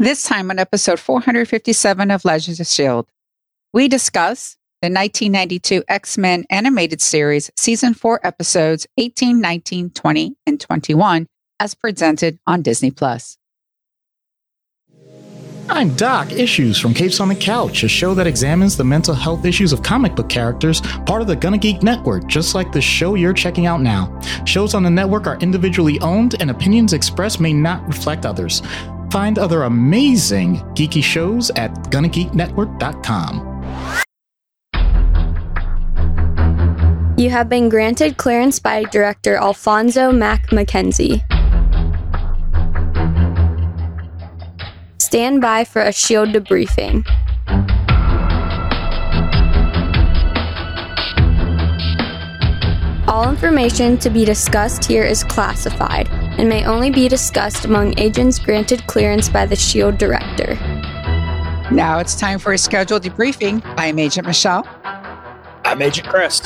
This time on episode 457 of Legends of S.H.I.E.L.D., we discuss the 1992 X Men animated series, season 4 episodes 18, 19, 20, and 21, as presented on Disney Plus. I'm Doc Issues from Capes on the Couch, a show that examines the mental health issues of comic book characters, part of the Gonna Geek Network, just like the show you're checking out now. Shows on the network are individually owned, and opinions expressed may not reflect others. Find other amazing geeky shows at GonnaGeekNetwork.com. You have been granted clearance by director Alphonso Mack Mackenzie. Stand by for a shield debriefing. All information to be discussed here is classified and may only be discussed among agents granted clearance by the SHIELD director. Now it's time for a scheduled debriefing. I'm Agent Michelle. I'm Agent Chris.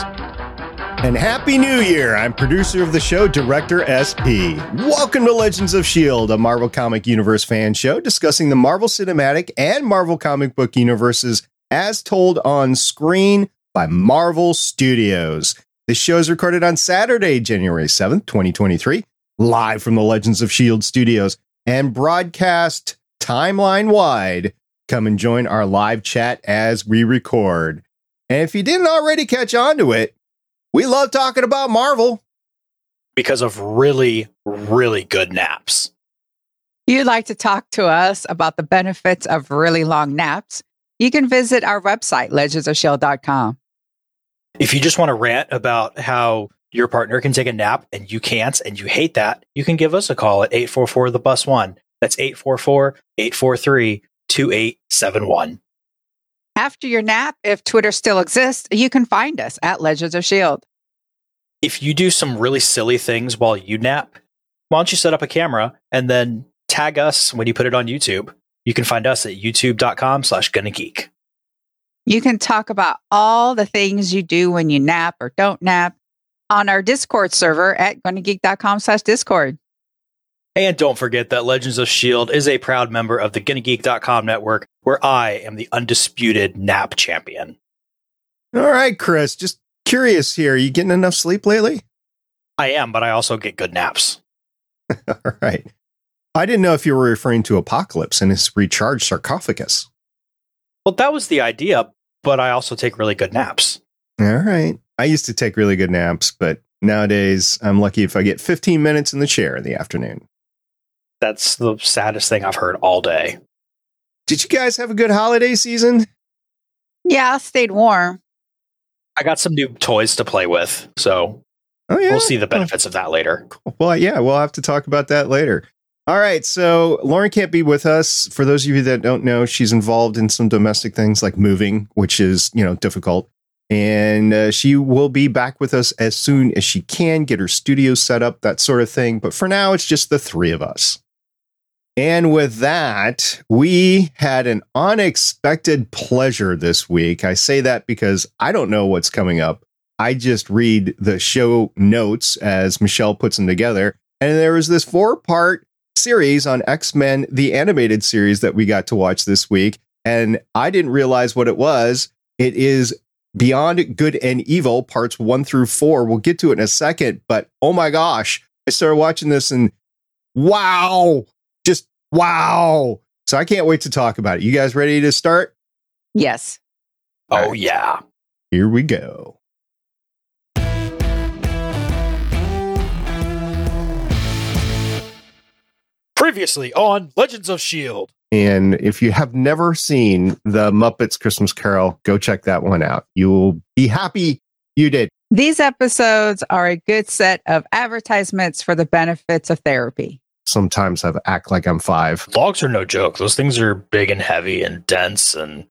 And Happy New Year! I'm producer of the show, Director SP. Welcome to Legends of S.H.I.E.L.D., a Marvel Comic Universe fan show discussing the Marvel Cinematic and Marvel Comic Book universes as told on screen by Marvel Studios. This show is recorded on Saturday, January 7th, 2023, live from the Legends of S.H.I.E.L.D. studios and broadcast timeline wide. Come and join our live chat as we record. And if you didn't already catch on to it, we love talking about Marvel. Because of really, really good naps. You'd like to talk to us about the benefits of really long naps? You can visit our website, legendsofshield.com. If you just want to rant about how your partner can take a nap and you can't and you hate that, you can give us a call at 844 the bus one. That's 844 843 2871. After your nap, if Twitter still exists, you can find us at Legends of S.H.I.E.L.D. If you do some really silly things while you nap, why don't you set up a camera and then tag us when you put it on YouTube? You can find us at youtube.com slash gonna geek. You can talk about all the things you do when you nap or don't nap on our Discord server at gonnageek.com slash Discord. And don't forget that Legends of S.H.I.E.L.D. is a proud member of the GonnaGeek.com network, where I am the undisputed nap champion. All right, Chris, just curious here. Are You getting enough sleep lately? I am, but I also get good naps. All right. I didn't know if you were referring to Apocalypse and his recharged sarcophagus. Well, that was the idea, but I also take really good naps. All right. I used to take really good naps, but nowadays I'm lucky if I get 15 minutes in the chair in the afternoon. That's the saddest thing I've heard all day. Did you guys have a good holiday season? Yeah, I stayed warm. I got some new toys to play with, so Oh, yeah. we'll see the benefits of that later. Well, yeah, we'll have to talk about that later. All right, so Lauren can't be with us. For those of you that don't know, she's involved in some domestic things like moving, which is you know difficult, and uh, she will be back with us as soon as she can get her studio set up, that sort of thing. But for now, it's just the three of us. And with that, we had an unexpected pleasure this week. I say that because I don't know what's coming up. I just read the show notes as Michelle puts them together. And there was this four part series on X Men, the animated series that we got to watch this week. And I didn't realize what it was. It is Beyond Good and Evil, parts one through four. We'll get to it in a second. But oh my gosh, I started watching this and wow, just wow. So I can't wait to talk about it. You guys ready to start? Yes. Oh, yeah. Here we go. Previously on Legends of S.H.I.E.L.D. And if you have never seen the Muppets Christmas Carol, go check that one out. You will be happy you did. These episodes are a good set of advertisements for the benefits of therapy. Sometimes I act like I'm five. Logs are no joke. Those things are big and heavy and dense, and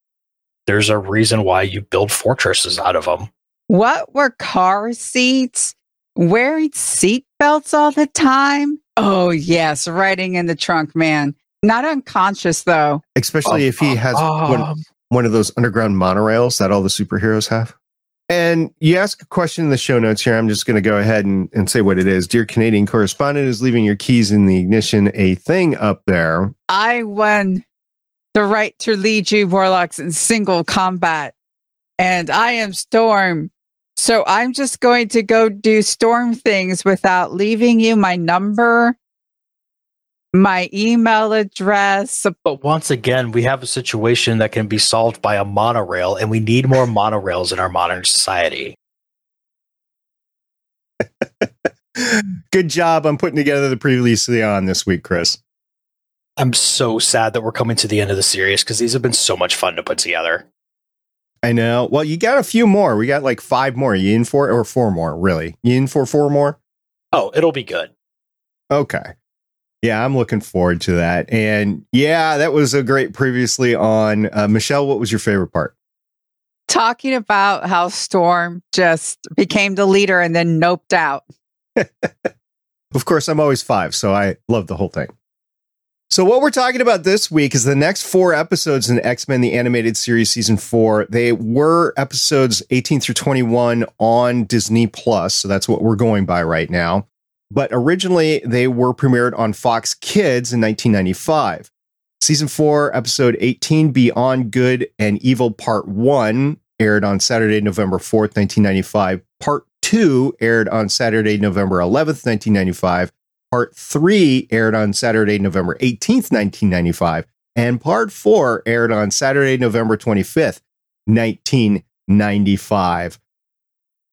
there's a reason why you build fortresses out of them. What were car seats? Wearing seat belts all the time? Oh, yes, riding in the trunk, man. Not unconscious, though. Especially if he has one, Um, one of those underground monorails that all the superheroes have. And you ask a question in the show notes here. I'm just going to go ahead and, and say what it is. Dear Canadian correspondent is leaving your keys in the ignition, a thing up there. I won the right to lead you Morlocks in single combat. And I am Storm. So I'm just going to go do Storm things without leaving you my number, my email address. But once again, we have a situation that can be solved by a monorail, and we need more monorails in our modern society. Good job on putting together the previously on this week, Chris. I'm so sad that we're coming to the end of the series because these have been so much fun to put together. I know. Well, you got a few more. We got like five more. You in for or four more? Really? You in for four more? Oh, it'll be good. Okay. Yeah, I'm looking forward to that. And yeah, that was a great previously on. Uh, Michelle, what was your favorite part? Talking about how Storm just became the leader and then noped out. of course, I'm always five, so I love the whole thing. So, what we're talking about this week is the next four episodes in X Men the Animated Series Season 4. They were episodes 18 through 21 on Disney Plus. So, that's what we're going by right now. But originally, they were premiered on Fox Kids in 1995. Season 4, Episode 18, Beyond Good and Evil Part 1, aired on Saturday, November 4th, 1995. Part 2 aired on Saturday, November 11th, 1995. Part 3 aired on Saturday, November 18th, 1995, and Part 4 aired on Saturday, November 25th, 1995.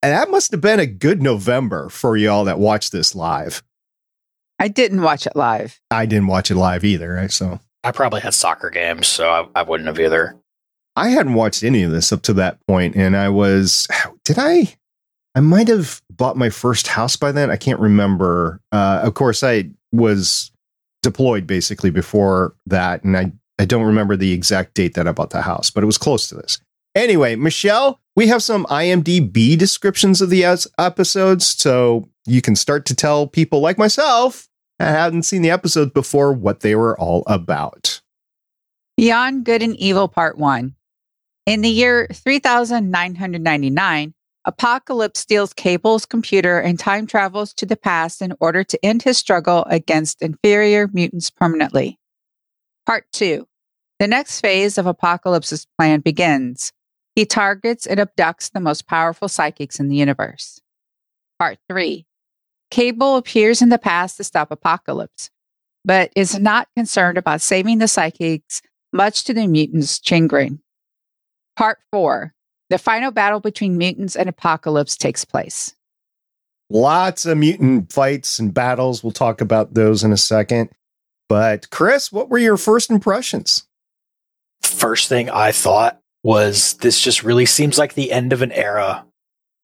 And that must have been a good November for y'all that watched this live. I didn't watch it live. I didn't watch it live either, right? So I probably had soccer games, so I, I wouldn't have either. I hadn't watched any of this up to that point, and I was did I I might have bought my first house by then. I can't remember. Uh, of course, I was deployed basically before that, and I, I don't remember the exact date that I bought the house, but it was close to this. Anyway, Michelle, we have some IMDb descriptions of the episodes, so you can start to tell people like myself I hadn't seen the episodes before what they were all about. Beyond Good and Evil Part 1. In the year 3999, Apocalypse steals Cable's computer and time travels to the past in order to end his struggle against inferior mutants permanently. Part 2. The next phase of Apocalypse's plan begins. He targets and abducts the most powerful psychics in the universe. Part 3. Cable appears in the past to stop Apocalypse, but is not concerned about saving the psychics, much to the mutants' chagrin. Part 4. The final battle between mutants and apocalypse takes place. Lots of mutant fights and battles. We'll talk about those in a second. But, Chris, what were your first impressions? First thing I thought was this just really seems like the end of an era.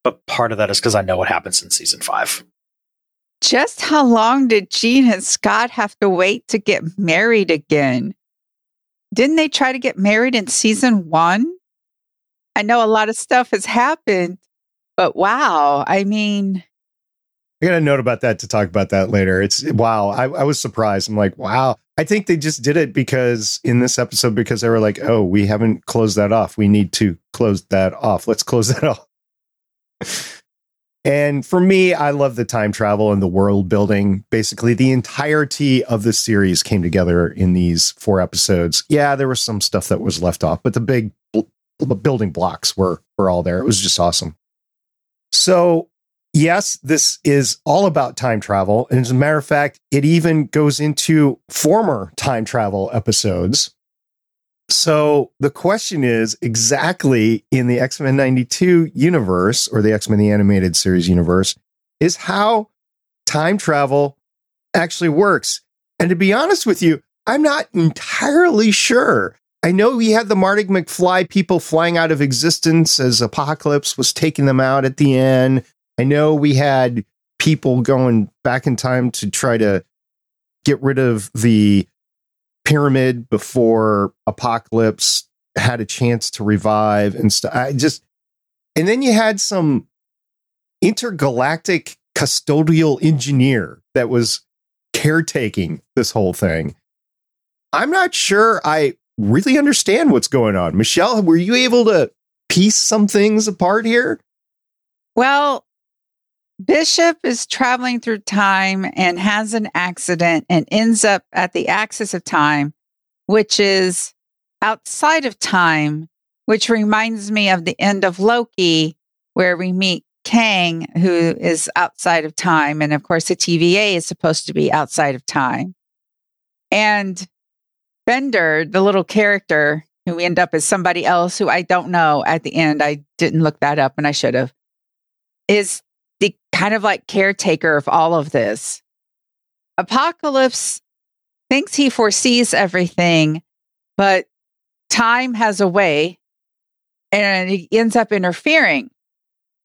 But part of that is because I know what happens in season five. Just how long did Jean and Scott have to wait to get married again? Didn't they try to get married in season one? I know a lot of stuff has happened, but wow, I mean, I got a note about that to talk about that later. It's eh, wow. I, I, was surprised. I'm like, wow. I think they just did it because in this episode, because they were like, oh, we haven't closed that off. We need to close that off. Let's close that off. and for me, I love the time travel and the world building. Basically, the entirety of the series came together in these four episodes. Yeah, there was some stuff that was left off, but the big the building blocks were were all there. It was just awesome. So yes, this is all about time travel. And as a matter of fact, it even goes into former time travel episodes. So the question is exactly in the X Men 92 universe or the X Men the Animated Series universe is how time travel actually works. And to be honest with you, I'm not entirely sure. I know we had the Marty McFly people flying out of existence as Apocalypse was taking them out at the end. I know we had people going back in time to try to get rid of the pyramid before Apocalypse had a chance to revive and stuff. I just, and then you had some intergalactic custodial engineer that was caretaking this whole thing. I'm not sure I really understand what's going on. Michelle, were you able to piece some things apart here? Well, Bishop is traveling through time and has an accident and ends up at the axis of time, which is outside of time, which reminds me of the end of Loki, where we meet Kang, who is outside of time. And of course, the TVA is supposed to be outside of time. And Bender, the little character who we end up as somebody else who I don't know at the end, I didn't look that up and I should have, is the kind of like caretaker of all of this. Apocalypse thinks he foresees everything, but time has a way and he ends up interfering.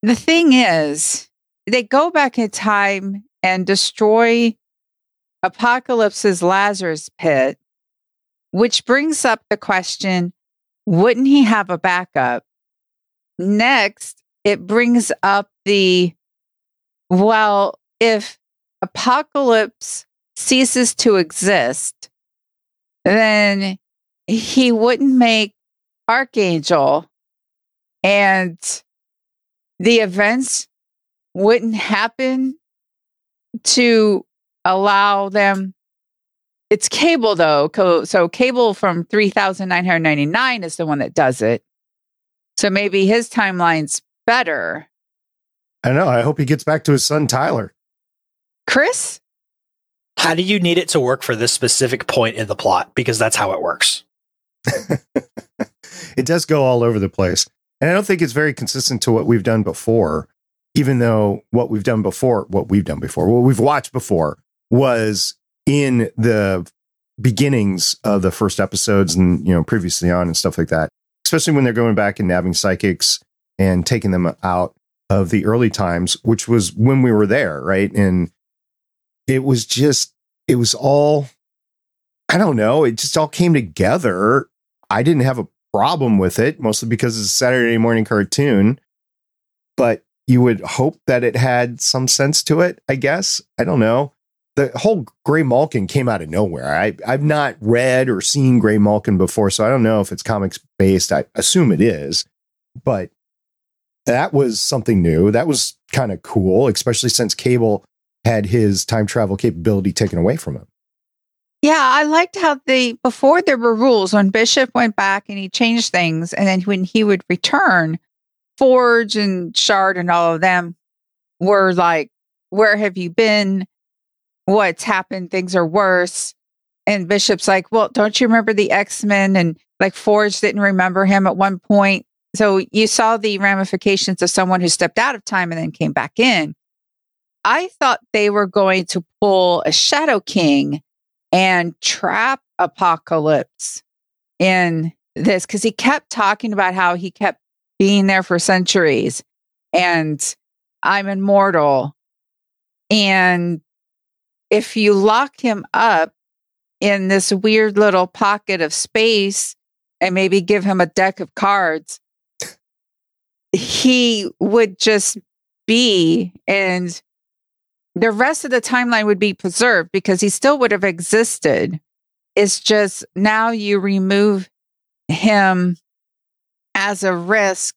The thing is, they go back in time and destroy Apocalypse's Lazarus pit, which brings up the question wouldn't he have a backup? Next, it brings up the well, if Apocalypse ceases to exist, then he wouldn't make Archangel and the events wouldn't happen to allow them. It's cable though. So cable from 3999 is the one that does it. So maybe his timeline's better. I know. I hope he gets back to his son Tyler. Chris? How do you need it to work for this specific point in the plot? Because that's how it works. it does go all over the place. And I don't think it's very consistent to what we've done before, even though what we've done before, what we've done before, what we've watched before was in the beginnings of the first episodes and, you know, previously on and stuff like that, especially when they're going back and nabbing psychics and taking them out of the early times, which was when we were there, right? And it was just, it was all, I don't know, it just all came together. I didn't have a problem with it, mostly because it's a Saturday morning cartoon. But you would hope that it had some sense to it, I guess. I don't know. The whole Graymalkin came out of nowhere. I, I've not read or seen Graymalkin before, so I don't know if it's comics based. I assume it is. But that was something new. That was kind of cool, especially since Cable had his time travel capability taken away from him. Yeah, I liked how the before there were rules when Bishop went back and he changed things, and then when he would return, Forge and Shard and all of them were like, "Where have you been? What's happened? Things are worse." And Bishop's like, "Well, don't you remember the X Men?" And like Forge didn't remember him at one point, so you saw the ramifications of someone who stepped out of time and then came back in. I thought they were going to pull a Shadow King and trap Apocalypse in this because he kept talking about how he kept being there for centuries and I'm immortal. And if you lock him up in this weird little pocket of space and maybe give him a deck of cards, he would just be and the rest of the timeline would be preserved because he still would have existed. It's just now you remove him as a risk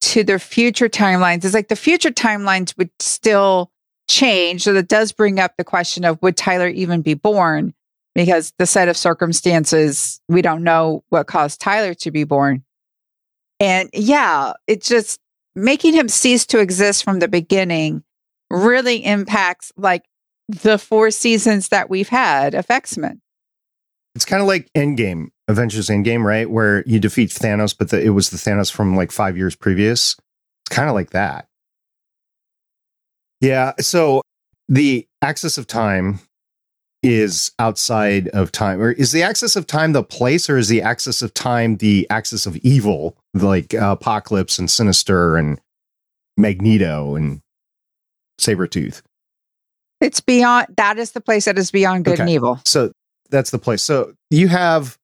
to the future timelines. It's like the future timelines would still change. So that does bring up the question of would Tyler even be born? Because the set of circumstances, we don't know what caused Tyler to be born. And yeah, it's just making him cease to exist from the beginning really impacts like the four seasons that we've had of X Men. It's kind of like Endgame, Avengers Endgame, right? Where you defeat Thanos, but the, it was the Thanos from like five years previous. It's kind of like that. Yeah. So the axis of time is outside of time, or is the axis of time the place, or is the axis of time the axis of evil, like uh, Apocalypse and Sinister and Magneto and Sabretooth. It's beyond that is the place that is beyond good okay. and evil. So that's the place. So you have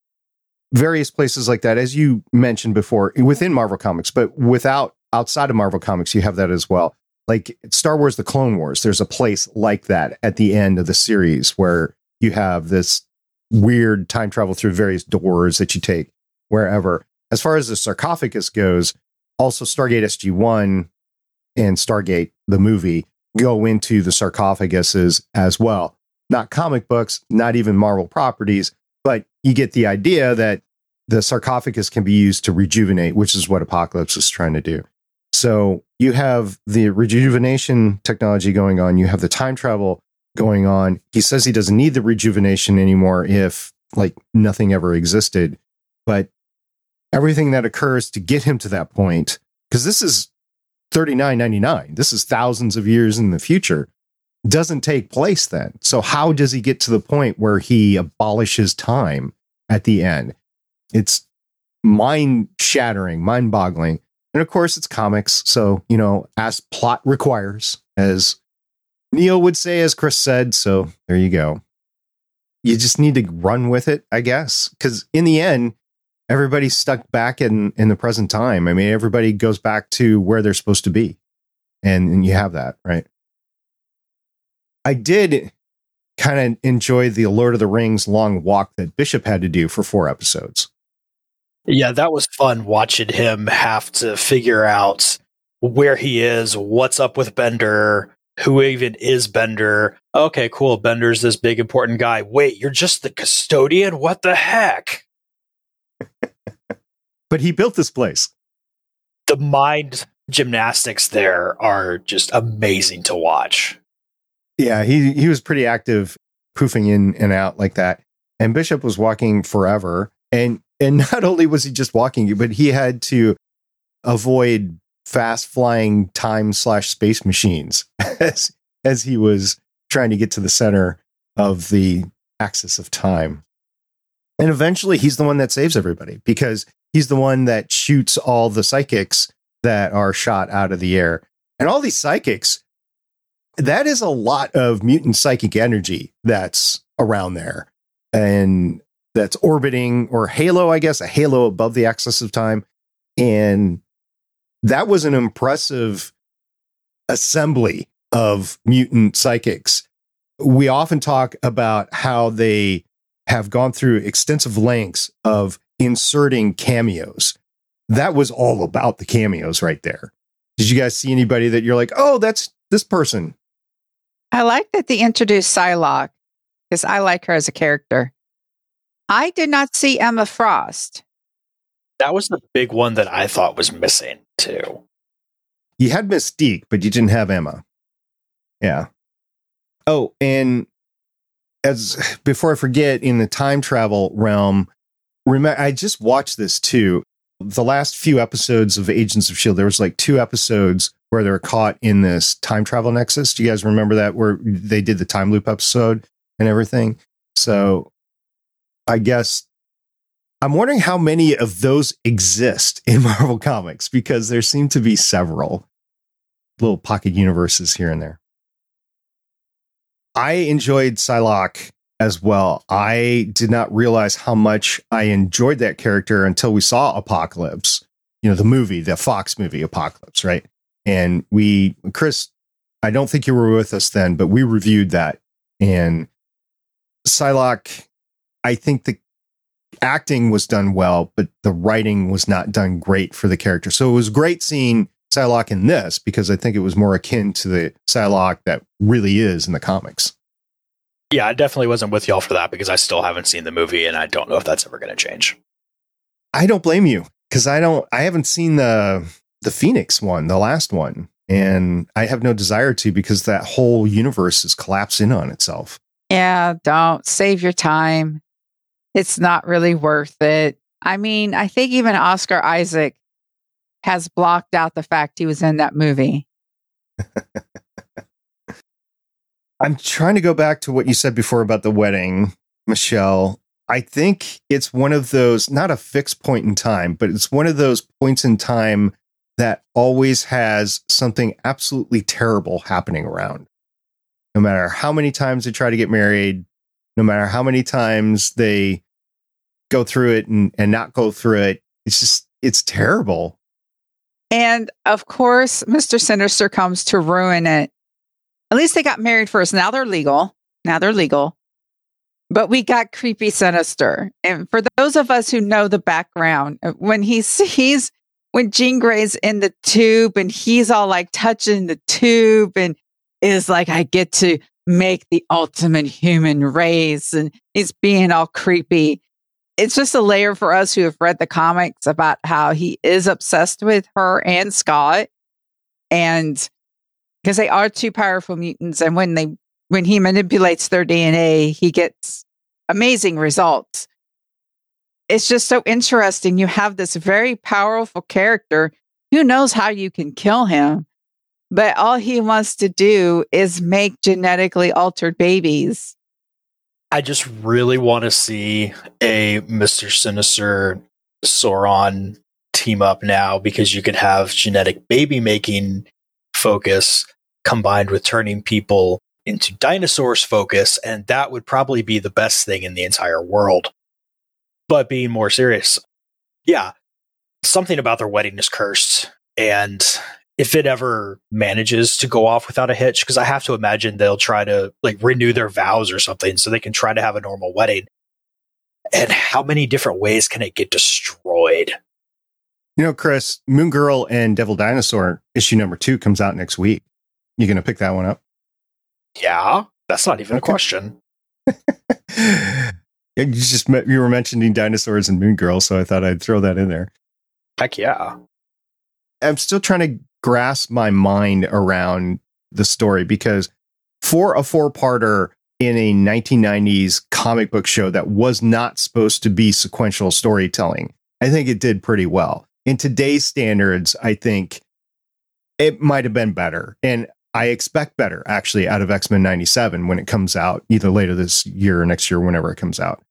various places like that, as you mentioned before, within Marvel Comics, but without outside of Marvel Comics, you have that as well. Like Star Wars The Clone Wars, there's a place like that at the end of the series where you have this weird time travel through various doors that you take wherever. As far as the sarcophagus goes, also Stargate SG 1 and Stargate, the movie, go into the sarcophaguses as well. Not comic books, not even Marvel properties, but you get the idea that the sarcophagus can be used to rejuvenate, which is what Apocalypse is trying to do. So you have the rejuvenation technology going on, you have the time travel going on. He says he doesn't need the rejuvenation anymore if like nothing ever existed. But everything that occurs to get him to that point, because this is 3999, this is thousands of years in the future, doesn't take place then. So how does he get to the point where he abolishes time at the end? It's mind shattering, mind boggling. And of course, it's comics. So, you know, as plot requires, as Neil would say, as Chris said. So there you go. You just need to run with it, I guess. Because in the end, everybody's stuck back in, in the present time. I mean, everybody goes back to where they're supposed to be. And, and you have that, right? I did kind of enjoy the Lord of the Rings long walk that Bishop had to do for four episodes. Yeah, that was fun watching him have to figure out where he is, what's up with Bender, who even is Bender. Okay, cool. Bender's this big important guy. Wait, you're just the custodian? What the heck? but he built this place. The mind gymnastics there are just amazing to watch. Yeah, he he was pretty active poofing in and out like that. And Bishop was walking forever. And and not only was he just walking, but he had to avoid fast flying time slash space machines as as he was trying to get to the center of the axis of time. And eventually he's the one that saves everybody because he's the one that shoots all the psychics that are shot out of the air. And all these psychics, that is a lot of mutant psychic energy that's around there. And that's orbiting or halo, I guess, a halo above the axis of time. And that was an impressive assembly of mutant psychics. We often talk about how they have gone through extensive lengths of inserting cameos. That was all about the cameos right there. Did you guys see anybody that you're like, oh, that's this person? I like that they introduced Psylocke because I like her as a character. I did not see Emma Frost. That was the big one that I thought was missing too. You had Mystique, but you didn't have Emma. Yeah. Oh, and as before I forget, in the time travel realm, remember I just watched this too. The last few episodes of Agents of Shield, there was like two episodes where they're caught in this time travel nexus. Do you guys remember that where they did the time loop episode and everything? So I guess I'm wondering how many of those exist in Marvel Comics because there seem to be several little pocket universes here and there. I enjoyed Psylocke as well. I did not realize how much I enjoyed that character until we saw Apocalypse, you know, the movie, the Fox movie Apocalypse, right? And we, Chris, I don't think you were with us then, but we reviewed that. And Psylocke I think the acting was done well, but the writing was not done great for the character. So it was great seeing Psylocke in this because I think it was more akin to the Psylocke that really is in the comics. Yeah, I definitely wasn't with y'all for that because I still haven't seen the movie and I don't know if that's ever going to change. I don't blame you because I don't. I haven't seen the the Phoenix one, the last one, and I have no desire to because that whole universe is collapsing on itself. Yeah, don't save your time it's not really worth it. I mean, I think even Oscar Isaac has blocked out the fact he was in that movie. I'm trying to go back to what you said before about the wedding, Michelle. I think it's one of those, not a fixed point in time, but it's one of those points in time that always has something absolutely terrible happening around. No matter how many times they try to get married, no matter how many times they go through it and, and not go through it. It's just, it's terrible. And of course, Mr. Sinister comes to ruin it. At least they got married first. Now they're legal. Now they're legal. But we got creepy Sinister. And for those of us who know the background, when he sees when Jean Grey's in the tube and he's all like touching the tube and is like, I get to make the ultimate human race. And he's being all creepy it's just a layer for us who have read the comics about how he is obsessed with her and Scott. And because they are two powerful mutants, and when they when he manipulates their DNA, he gets amazing results. It's just so interesting. You have this very powerful character. Who knows how you can kill him? But all he wants to do is make genetically altered babies. I just really want to see a Mr. Sinister Sauron team up now because you could have genetic baby making focus combined with turning people into dinosaurs focus, and that would probably be the best thing in the entire world. But being more serious, yeah, something about their wedding is cursed. And if it ever manages to go off without a hitch, because I have to imagine they'll try to like renew their vows or something so they can try to have a normal wedding. And how many different ways can it get destroyed? You know, Chris, Moon Girl and Devil Dinosaur issue number two comes out next week. You going to pick that one up? Yeah, that's not even okay. a question. you just met, you were mentioning dinosaurs and Moon Girl, so I thought I'd throw that in there. Heck yeah. I'm still trying to grasp my mind around the story because for a four parter in a 1990s comic book show that was not supposed to be sequential storytelling, I think it did pretty well. In today's standards, I think it might have been better. And I expect better actually out of X Men 97 when it comes out, either later this year or next year, whenever it comes out.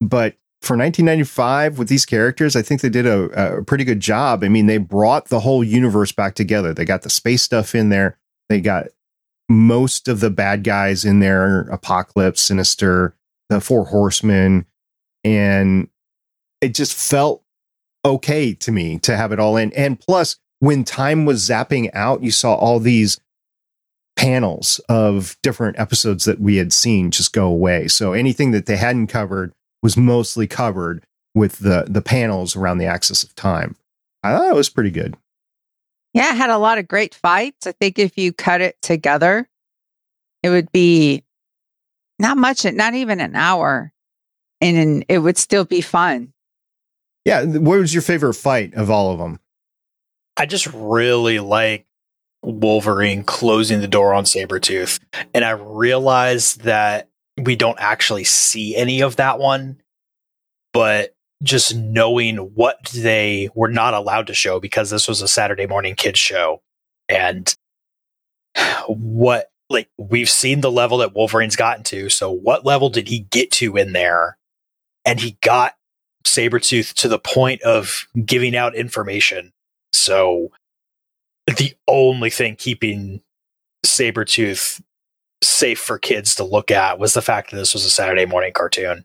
But for 1995 with these characters, I think they did a, a, pretty good job. I mean, they brought the whole universe back together. They got the space stuff in there. They got most of the bad guys in there Apocalypse, Sinister, the Four Horsemen. And it just felt okay to me to have it all in. And plus, when time was zapping out, you saw all these panels of different episodes that we had seen just go away. So anything that they hadn't covered was mostly covered with the the panels around the axis of time. I thought it was pretty good. Yeah, it had a lot of great fights. I think if you cut it together, it would be not much, not even an hour, and it would still be fun. Yeah, what was your favorite fight of all of them? I just really like Wolverine closing the door on Sabretooth. And I realized that we don't actually see any of that one, but just knowing what they were not allowed to show because this was a Saturday morning kids show and what like we've seen the level that Wolverine's gotten to. So what level did he get to in there? And he got Sabretooth to the point of giving out information. So the only thing keeping Sabretooth safe for kids to look at was the fact that this was a Saturday morning cartoon.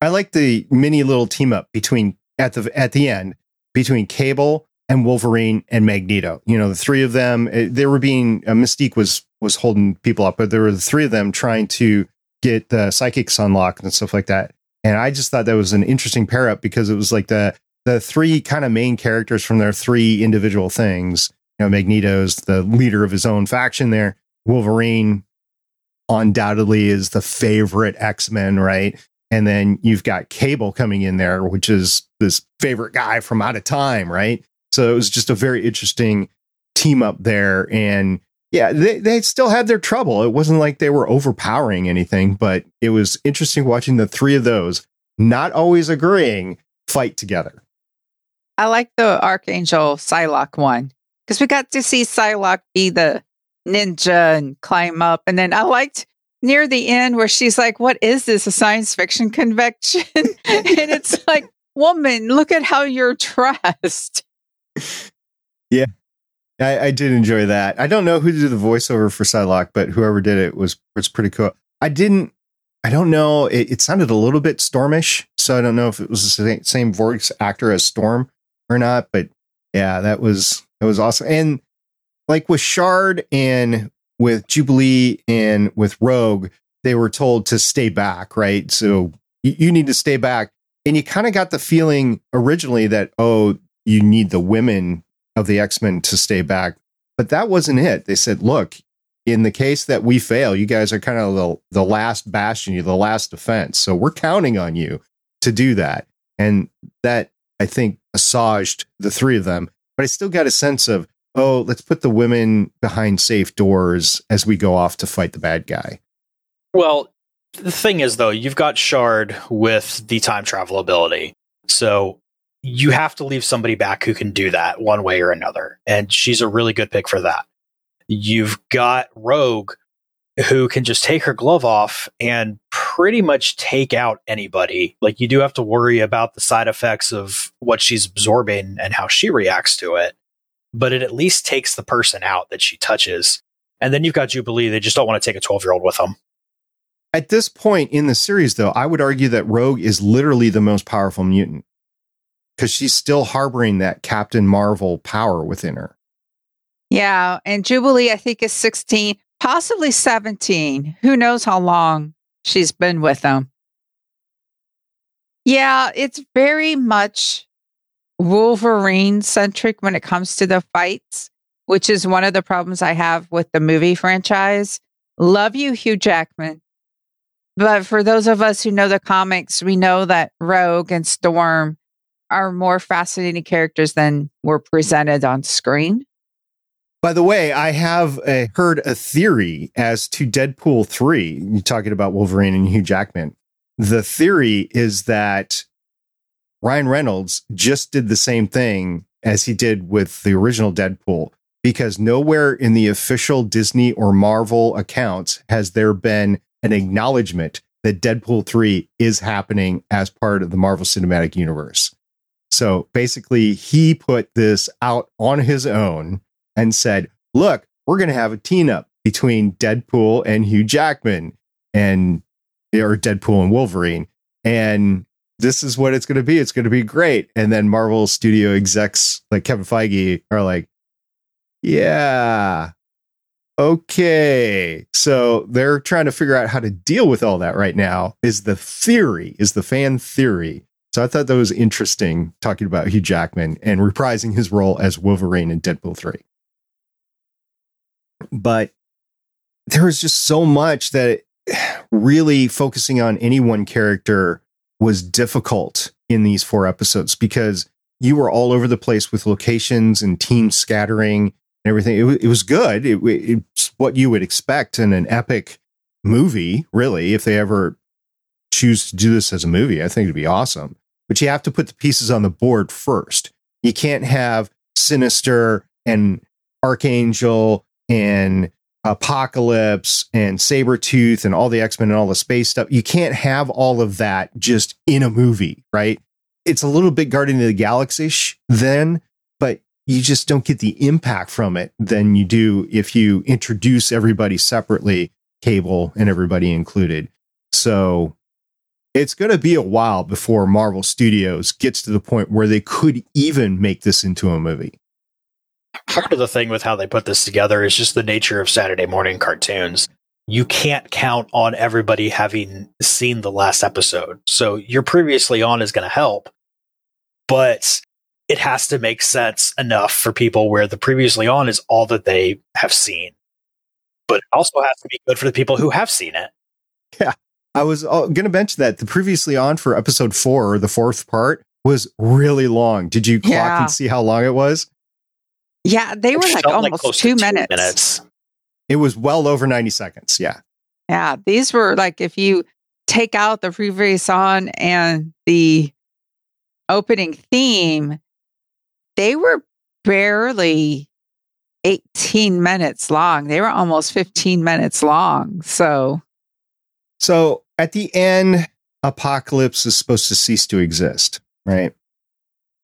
I like the mini little team up between at the at the end between Cable and Wolverine and Magneto. You know, the three of them. Eh, they were being uh, Mystique was was holding people up, but there were the three of them trying to get the psychics unlocked and stuff like that. And I just thought that was an interesting pair up because it was like the the three kind of main characters from their three individual things. You know, Magneto's the leader of his own faction there. Wolverine undoubtedly is the favorite X-Men, right? And then you've got Cable coming in there, which is this favorite guy from out of time, right? So it was just a very interesting team up there. And yeah, they, they still had their trouble. It wasn't like they were overpowering anything, but it was interesting watching the three of those not always agreeing fight together. I like the Archangel Psylocke one because we got to see Psylocke be the ninja and climb up. And then I liked near the end where she's like, What is this? A science fiction convention? and it's like, Woman, look at how you're dressed. Yeah. I, I, did enjoy that. I don't know who did the voiceover for Psylocke, but whoever did it was was pretty cool. I didn't I don't know. It, it sounded a little bit stormish, so I don't know if it was the same voice actor as Storm or not. But yeah, that was that was awesome. And like with Shard and with Jubilee and with Rogue, they were told to stay back, right? So you, you need to stay back. And you kind of got the feeling originally that, oh, you need the women of the X Men to stay back. But that wasn't it. They said, look, in the case that we fail, you guys are kind of the, the last bastion, you're the last defense. So we're counting on you to do that. And that, I think, assuaged the three of them. But I still got a sense of, oh, let's put the women behind safe doors as we go off to fight the bad guy. Well, the thing is, though, you've got Shard with the time travel ability. So you have to leave somebody back who can do that one way or another. And she's a really good pick for that. You've got Rogue who can just take her glove off and pretty much take out anybody. Like you do have to worry about the side effects of what she's absorbing and how she reacts to it. But it at least takes the person out that she touches. And then you've got Jubilee. They just don't want to take a 12 year old with them. At this point in the series, though, I would argue that Rogue is literally the most powerful mutant because she's still harboring that Captain Marvel power within her. Yeah. And Jubilee, I think, is 16, possibly 17. Who knows how long she's been with them. Yeah, it's very much Wolverine centric when it comes to the fights, which is one of the problems I have with the movie franchise. Love you, Hugh Jackman. But for those of us who know the comics, we know that Rogue and Storm are more fascinating characters than were presented on screen. By the way, I have uh, heard a theory as to Deadpool 3. You're talking about Wolverine and Hugh Jackman. The theory is that Ryan Reynolds just did the same thing as he did with the original Deadpool, because nowhere in the official Disney or Marvel accounts has there been an acknowledgement that Deadpool 3 is happening as part of the Marvel Cinematic Universe. So basically, he put this out on his own and said, Look, we're going to have a team up between Deadpool and Hugh Jackman and or Deadpool and Wolverine. And this is what it's going to be. It's going to be great. And then Marvel studio execs like Kevin Feige are like, yeah, okay. So they're trying to figure out how to deal with all that right now, is the theory, is the fan theory. So I thought that was interesting talking about Hugh Jackman and reprising his role as Wolverine in Deadpool 3. But there was just so much that really focusing on any one character was difficult in these four episodes because you were all over the place with locations and team scattering and everything. It, it was good. It, it's what you would expect in an epic movie, really, if they ever choose to do this as a movie. I think it'd be awesome. But you have to put the pieces on the board first. You can't have Sinister and Archangel and Apocalypse and Sabretooth and all the X Men and all the space stuff. You can't have all of that just in a movie, right? It's a little bit Guardian of the Galaxy ish then, but you just don't get the impact from it than you do if you introduce everybody separately, Cable and everybody included. So it's going to be a while before Marvel Studios gets to the point where they could even make this into a movie part of the thing with how they put this together is just the nature of Saturday morning cartoons. You can't count on everybody having seen the last episode. So your previously on is going to help, but it has to make sense enough for people where the previously on is all that they have seen. But it also has to be good for the people who have seen it. Yeah. I was uh, going to mention that the previously on for episode four, or the fourth part, was really long. Did you clock yeah. and see how long it was? Yeah, they were like almost like two, minutes. two minutes. It was well over 90 seconds. Yeah. Yeah. These were like, if you take out the previous on and the opening theme, they were barely 18 minutes long. They were almost 15 minutes long. So, so at the end, Apocalypse is supposed to cease to exist, right?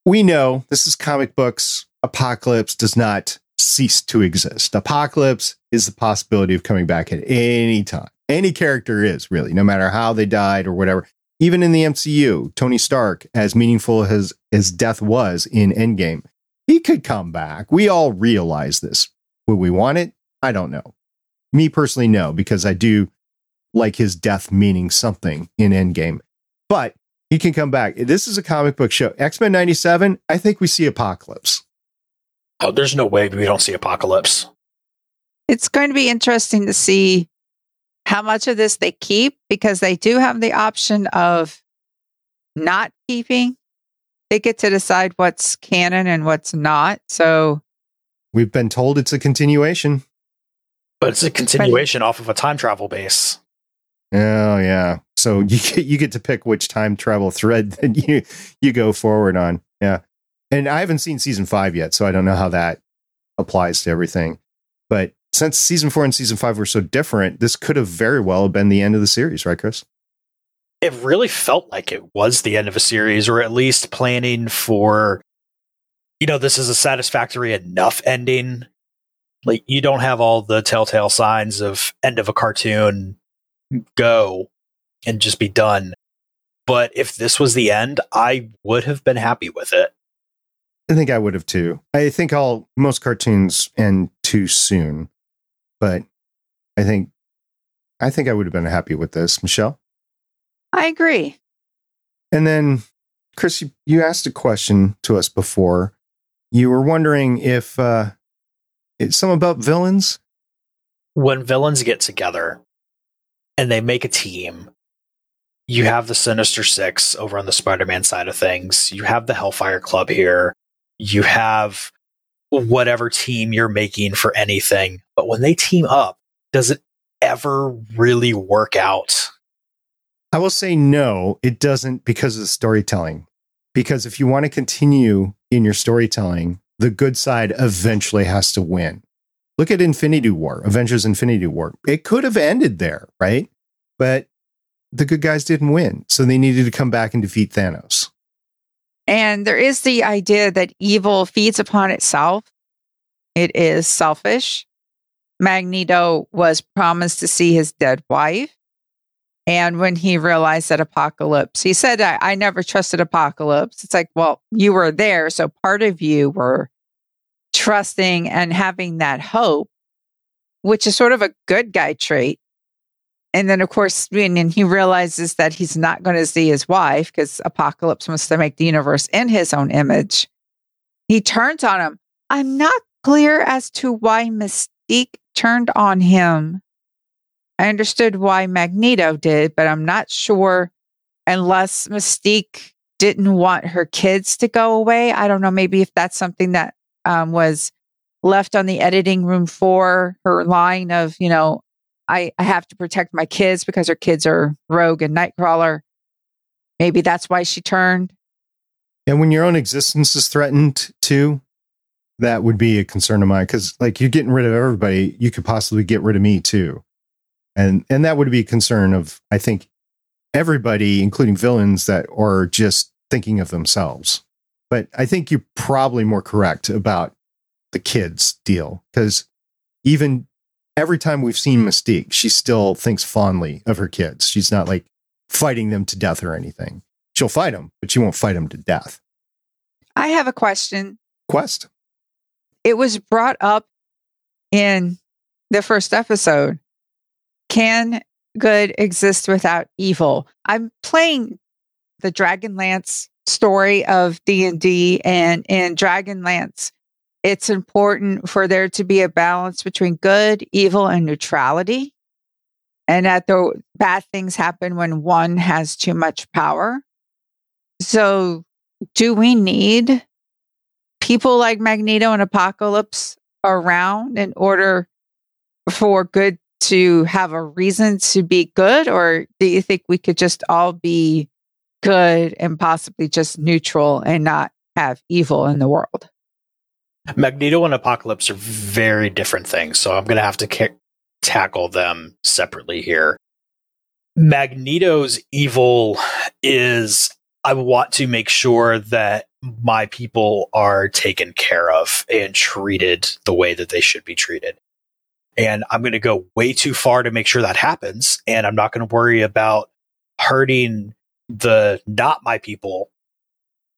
We know this is comic books apocalypse does not cease to exist. Apocalypse is the possibility of coming back at any time. Any character is really, no matter how they died or whatever. Even in the MCU, Tony Stark, as meaningful as his death was in Endgame, he could come back. We all realize this. Would we want it? I don't know. Me personally, no, because I do like his death meaning something in Endgame. But he can come back. This is a comic book show. X Men 97, I think we see Apocalypse. Oh, there's no way we don't see Apocalypse. It's going to be interesting to see how much of this they keep because they do have the option of not keeping. They get to decide what's canon and what's not. So We've been told it's a continuation. But it's a continuation off of a time travel base. Oh yeah. So you get you get to pick which time travel thread that you you go forward on. Yeah. And I haven't seen season five yet, so I don't know how that applies to everything. But since season four and season five were so different, this could have very well been the end of the series, right, Chris? It really felt like it was the end of a series, or at least planning for, you know, this is a satisfactory enough ending. Like, you don't have all the telltale signs of end of a cartoon go and just be done. But if this was the end, I would have been happy with it. I think I would have too. I think all most cartoons end too soon, but I think I think I would have been happy with this, Michelle. I agree. And then, Chris, you, you asked a question to us before. You were wondering if uh, it's some about villains. When villains get together and they make a team, you have the Sinister Six over on the Spider Man side of things. You have the Hellfire Club here. You have whatever team you're making for anything. But when they team up, does it ever really work out? I will say no, it doesn't because of the storytelling. Because if you want to continue in your storytelling, the good side eventually has to win. Look at Infinity War, Avengers Infinity War. It could have ended there, right? But the good guys didn't win. So they needed to come back and defeat Thanos. And there is the idea that evil feeds upon itself. It is selfish. Magneto was promised to see his dead wife. And when he realized that Apocalypse, he said, I, I never trusted Apocalypse. It's like, well, you were there. So part of you were trusting and having that hope, which is sort of a good guy trait. And then, of course, and he realizes that he's not going to see his wife because Apocalypse wants to make the universe in his own image. He turns on him. I'm not clear as to why Mystique turned on him. I understood why Magneto did, but I'm not sure unless Mystique didn't want her kids to go away. I don't know. Maybe if that's something that um, was left on the editing room for her line of, you know, I, I have to protect my kids because her kids are Rogue and Nightcrawler. Maybe that's why she turned. And when your own existence is threatened too, that would be a concern of mine because, like, you're getting rid of everybody, you could possibly get rid of me too, and and that would be a concern of I think everybody, including villains that are just thinking of themselves. But I think you're probably more correct about the kids deal because even every time we've seen Mystique, she still thinks fondly of her kids. She's not like fighting them to death or anything. She'll fight them, but she won't fight them to death. I have a question. Quest. It was brought up in the first episode. Can good exist without evil? I'm playing the Dragonlance story of D&D and in Dragonlance it's important for there to be a balance between good, evil, and neutrality. And that the bad things happen when one has too much power. So, do we need people like Magneto and Apocalypse around in order for good to have a reason to be good? Or do you think we could just all be good and possibly just neutral and not have evil in the world? Magneto and Apocalypse are very different things, so I'm going to have to ca- tackle them separately here. Magneto's evil is I want to make sure that my people are taken care of and treated the way that they should be treated. And I'm going to go way too far to make sure that happens. And I'm not going to worry about hurting the not my people,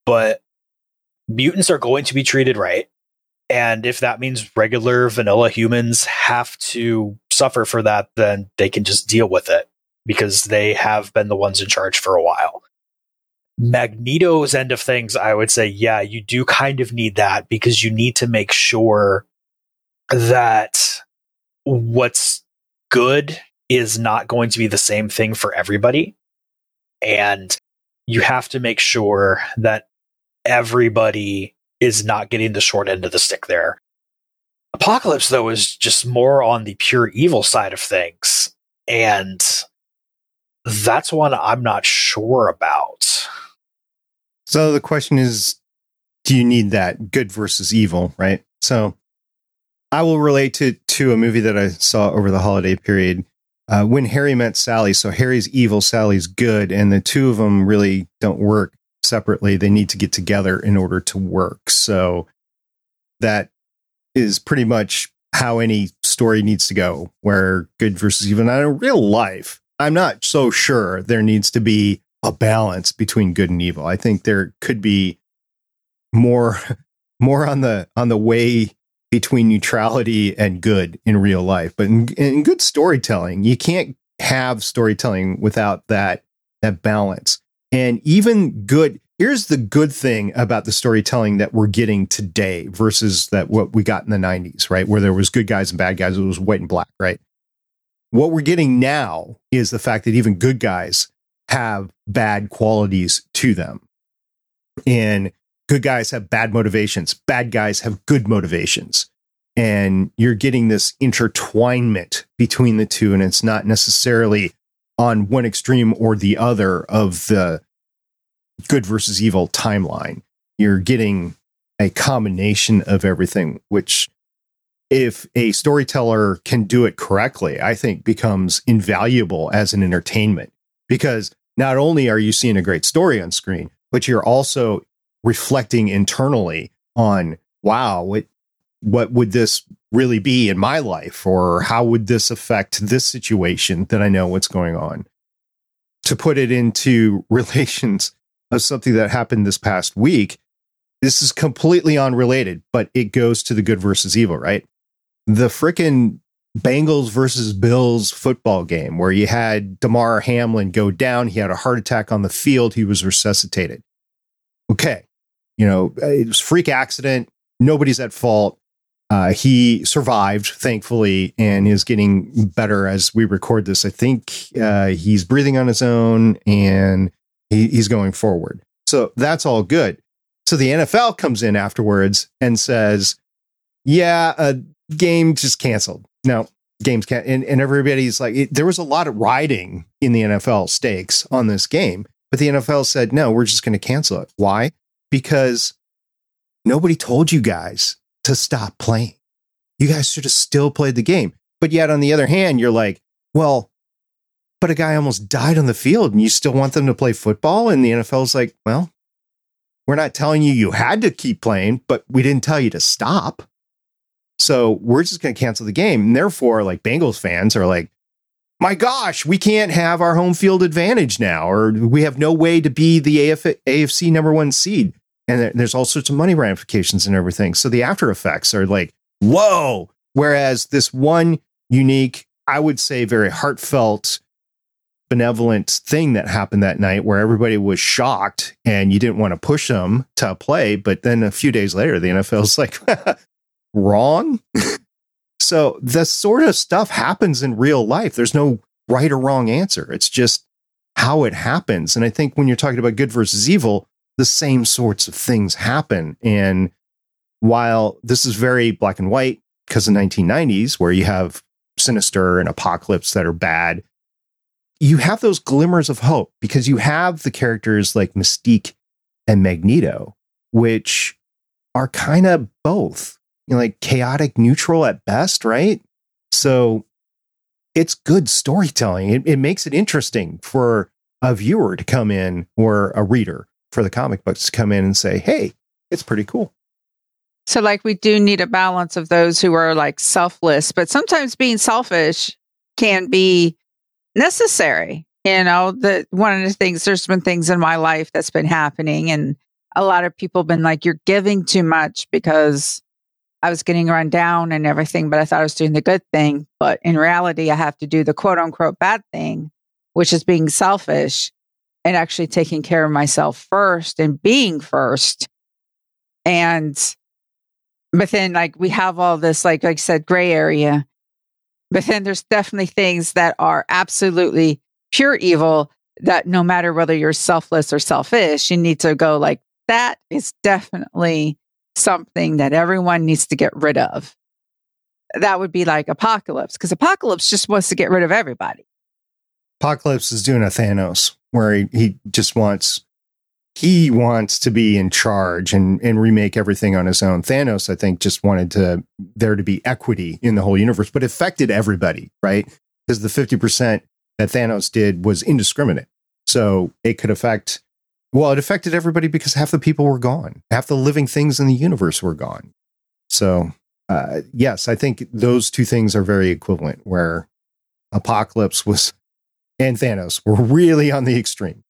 but mutants are going to be treated right. And if that means regular vanilla humans have to suffer for that, then they can just deal with it because they have been the ones in charge for a while. Magneto's end of things, I would say, yeah, you do kind of need that because you need to make sure that what's good is not going to be the same thing for everybody. And you have to make sure that everybody is not getting the short end of the stick there. Apocalypse, though, is just more on the pure evil side of things. And that's one I'm not sure about. So the question is do you need that good versus evil, right? So I will relate it to a movie that I saw over the holiday period. Uh, when Harry met Sally, so Harry's evil, Sally's good, and the two of them really don't work separately. They need to get together in order to work. So that is pretty much how any story needs to go, where good versus evil. In real life, I'm not so sure there needs to be a balance between good and evil. I think there could be more more on the on the way between neutrality and good in real life. But in, in good storytelling, you can't have storytelling without that that balance. And even good, here's the good thing about the storytelling that we're getting today versus that what we got in the 90s, right? Where there was good guys and bad guys, it was white and black, right? What we're getting now is the fact that even good guys have bad qualities to them. And good guys have bad motivations, bad guys have good motivations. And you're getting this intertwinement between the two, and it's not necessarily on one extreme or the other of the good versus evil timeline. You're getting a combination of everything, which, if a storyteller can do it correctly, I think becomes invaluable as an entertainment because not only are you seeing a great story on screen, but you're also reflecting internally on, wow, what, what would this really be in my life or how would this affect this situation that I know what's going on. To put it into relations of something that happened this past week, this is completely unrelated, but it goes to the good versus evil, right? The freaking Bengals versus Bills football game where you had Damar Hamlin go down. He had a heart attack on the field. He was resuscitated. Okay. You know, it was freak accident. Nobody's at fault. Uh, he survived, thankfully, and is getting better as we record this. I think uh, he's breathing on his own and he, he's going forward. So that's all good. So the NFL comes in afterwards and says, "Yeah, a game just canceled. No, games can't." And, and everybody's like, it, "There was a lot of riding in the NFL stakes on this game, but the NFL said, no, we're just going to cancel it. Why? Because nobody told you guys to stop playing. You guys should have still played the game. But yet, on the other hand, you're like, well, but a guy almost died on the field and you still want them to play football? And the NFL's like, well, we're not telling you you had to keep playing, but we didn't tell you to stop. So we're just going to cancel the game. And therefore, like Bengals fans are like, my gosh, we can't have our home field advantage now, or we have no way to be the AF- AFC number one seed and there's all sorts of money ramifications and everything. So the after effects are like, whoa. Whereas this one unique, I would say, very heartfelt, benevolent thing that happened that night where everybody was shocked and you didn't want to push them to play. But then a few days later, the NFL's like, wrong. so the sort of stuff happens in real life. There's no right or wrong answer. It's just how it happens. And I think when you're talking about good versus evil, the same sorts of things happen. And while this is very black and white because of 1990s, where you have Sinister and Apocalypse that are bad, you have those glimmers of hope because you have the characters like Mystique and Magneto, which are kind of both, you know, like chaotic neutral at best, right? So it's good storytelling. It, it makes it interesting for a viewer to come in or a reader for the comic books to come in and say, hey, it's pretty cool. So, like, we do need a balance of those who are like selfless, but sometimes being selfish can be necessary. You know, the one of the things, there's been things in my life that's been happening, and a lot of people been like, you're giving too much because I was getting run down and everything, but I thought I was doing the good thing. But in reality, I have to do the quote unquote bad thing, which is being selfish and actually taking care of myself first and being first. And, but then like we have all this, like, like I said, gray area. But then there's definitely things that are absolutely pure evil that no matter whether you're selfless or selfish, you need to go like, that is definitely something that everyone needs to get rid of. That would be like Apocalypse, because Apocalypse just wants to get rid of everybody. Apocalypse is doing a Thanos where he, he just wants he wants to be in charge and, and remake everything on his own. Thanos, I think, just wanted to there to be equity in the whole universe, but affected everybody, right? Because the 50% that Thanos did was indiscriminate. So it could affect well, it affected everybody because half the people were gone. Half the living things in the universe were gone. So uh, yes, I think those two things are very equivalent where Apocalypse was and Thanos were really on the extreme.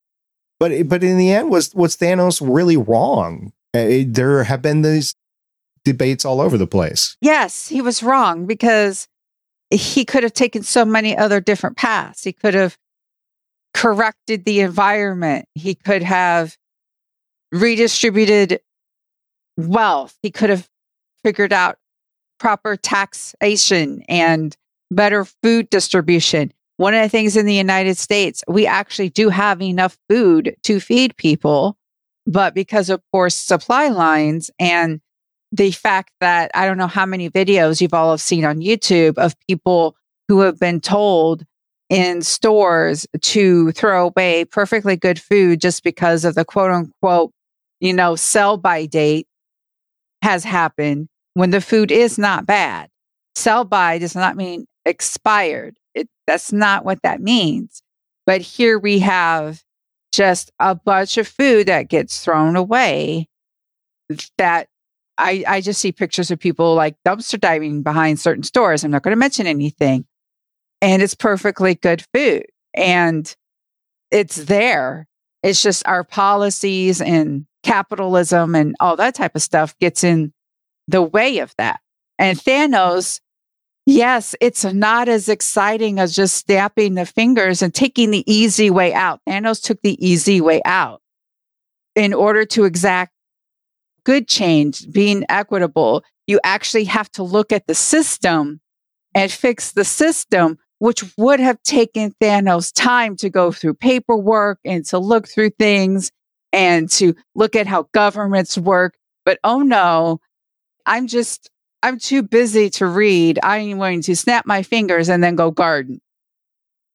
But but in the end, was was Thanos really wrong? Uh, there have been these debates all over the place. Yes, he was wrong because he could have taken so many other different paths. He could have corrected the environment. He could have redistributed wealth. He could have figured out proper taxation and better food distribution. One of the things in the United States, we actually do have enough food to feed people, but because of poor supply lines and the fact that I don't know how many videos you've all have seen on YouTube of people who have been told in stores to throw away perfectly good food just because of the quote unquote, you know, sell by date has happened when the food is not bad. Sell by does not mean expired. It, that's not what that means. But here we have just a bunch of food that gets thrown away that I, I just see pictures of people like dumpster diving behind certain stores. I'm not going to mention anything. And it's perfectly good food and it's there. It's just our policies and capitalism and all that type of stuff gets in the way of that. And Thanos Yes, it's not as exciting as just snapping the fingers and taking the easy way out. Thanos took the easy way out in order to exact good change, being equitable. You actually have to look at the system and fix the system, which would have taken Thanos time to go through paperwork and to look through things and to look at how governments work. But oh no, I'm just I'm too busy to read. I'm going to snap my fingers and then go garden.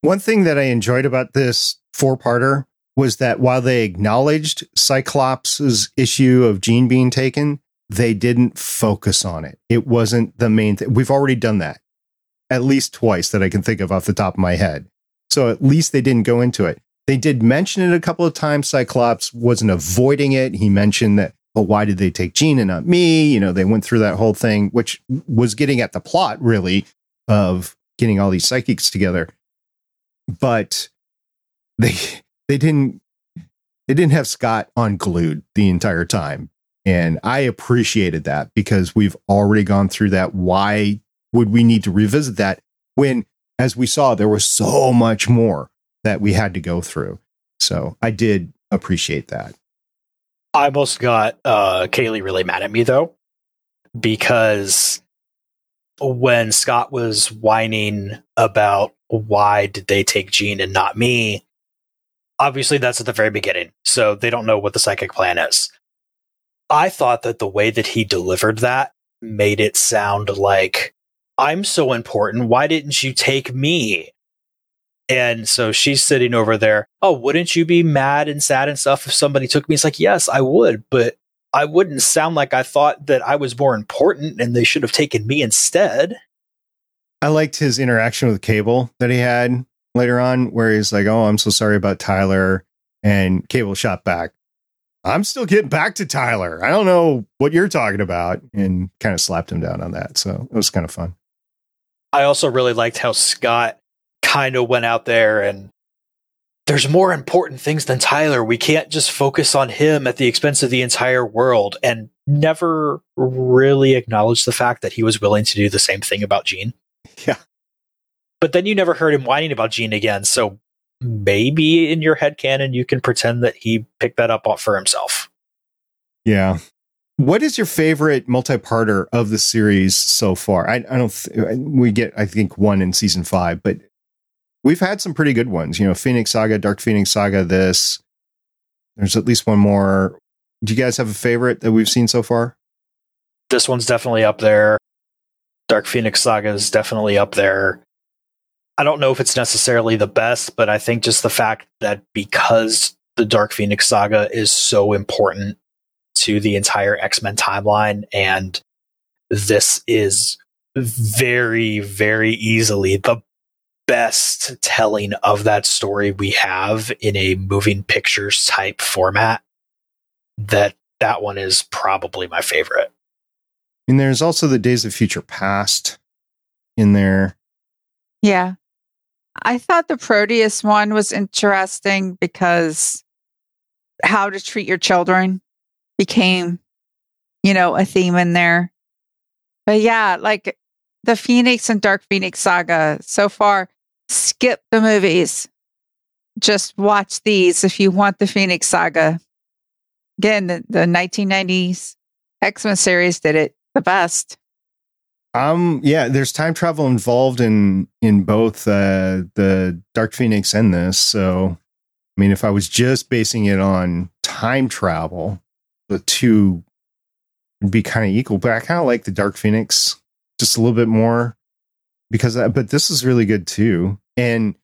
One thing that I enjoyed about this four parter was that while they acknowledged Cyclops' issue of Jean being taken, they didn't focus on it. It wasn't the main thing. We've already done that at least twice that I can think of off the top of my head. So at least they didn't go into it. They did mention it a couple of times. Cyclops wasn't avoiding it. He mentioned that well, why did they take Jean and not me? You know, they went through that whole thing, which was getting at the plot really of getting all these psychics together. But they they didn't they didn't have Scott unglued the entire time. And I appreciated that because we've already gone through that. Why would we need to revisit that when, as we saw, there was so much more that we had to go through? So I did appreciate that. I almost got uh, Kaylee really mad at me though, because when Scott was whining about why did they take Jean and not me, obviously that's at the very beginning, so they don't know what the psychic plan is. I thought that the way that he delivered that made it sound like I'm so important. Why didn't you take me? And so she's sitting over there. Oh, wouldn't you be mad and sad and stuff if somebody took me? It's like, yes, I would, but I wouldn't sound like I thought that I was more important and they should have taken me instead. I liked his interaction with Cable that he had later on, where he's like, Oh, I'm so sorry about Tyler. And Cable shot back, I'm still getting back to Tyler. I don't know what you're talking about. And kind of slapped him down on that. So it was kind of fun. I also really liked how Scott kind of went out there and there's more important things than Tyler. We can't just focus on him at the expense of the entire world and never really acknowledge the fact that he was willing to do the same thing about Jean. Yeah. But then you never heard him whining about Jean again. So maybe in your head canon, you can pretend that he picked that up for himself. Yeah. What is your favorite multi-parter of the series so far? I, I don't. Th- we get, I think, one in season five, but we've had some pretty good ones. You know, Phoenix Saga, Dark Phoenix Saga. This. There's at least one more. Do you guys have a favorite that we've seen so far? This one's definitely up there. Dark Phoenix Saga is definitely up there. I don't know if it's necessarily the best, but I think just the fact that because the Dark Phoenix Saga is so important to the entire X Men timeline, and this is very, very easily the best telling of that story we have in a moving pictures type format that that one is probably my favorite. And there's also the days of future past in there. Yeah. I thought the proteus one was interesting because how to treat your children became you know a theme in there. But yeah like the phoenix and dark phoenix saga so far skip the movies. Just watch these if you want the Phoenix Saga. Again, the, the 1990s X Men series did it the best. Um, yeah, there's time travel involved in in both uh, the Dark Phoenix and this. So, I mean, if I was just basing it on time travel, the two would be kind of equal. But I kind of like the Dark Phoenix just a little bit more because uh, but this is really good too. And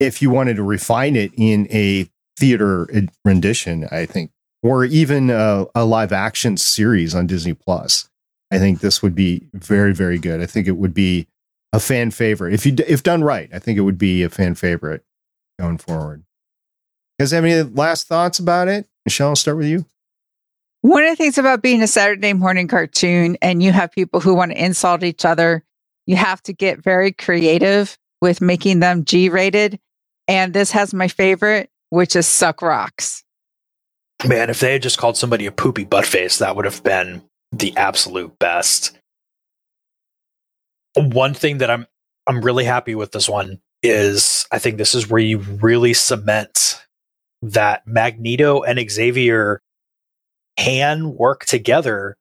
if you wanted to refine it in a theater rendition i think or even a, a live action series on disney plus i think this would be very very good. I think it would be a fan favorite. If you if done right i think it would be a fan favorite going forward. Guys have any last thoughts about it? Michelle i'll start with you. One of the things about being a saturday morning cartoon and you have people who want to insult each other you have to get very creative with making them G rated. And this has my favorite, which is Suck Rocks. Man, if they had just called somebody a poopy butt face, that would have been the absolute best. One thing that I'm I'm really happy with this one is I think this is where you really cement that Magneto and Xavier can work together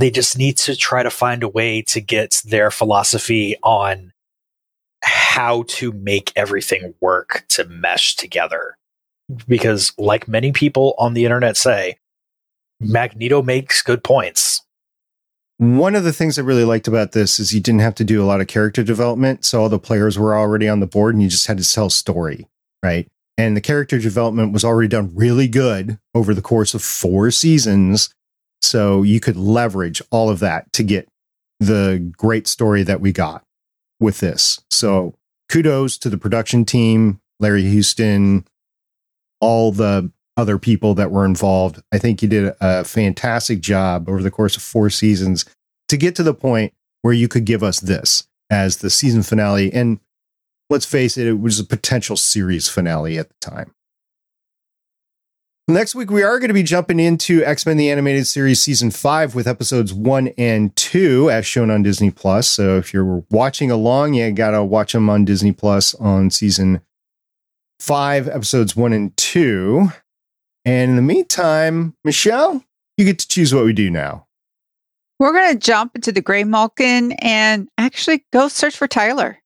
they just need to try to find a way to get their philosophy on how to make everything work to mesh together. Because, like many people on the internet say, Magneto makes good points. One of the things I really liked about this is you didn't have to do a lot of character development. So all the players were already on the board and you just had to tell story, right? And the character development was already done really good over the course of four seasons so you could leverage all of that to get the great story that we got with this. So kudos to the production team, Larry Houston, all the other people that were involved. I think you did a fantastic job over the course of four seasons to get to the point where you could give us this as the season finale. And let's face it, it was a potential series finale at the time. Next week, we are going to be jumping into X Men the Animated Series Season 5 with episodes 1 and 2 as shown on Disney Plus. So if you're watching along, you got to watch them on Disney Plus on Season 5, episodes 1 and 2. And in the meantime, Michelle, you get to choose what we do now. We're going to jump into the Graymalkin and actually go search for Tyler.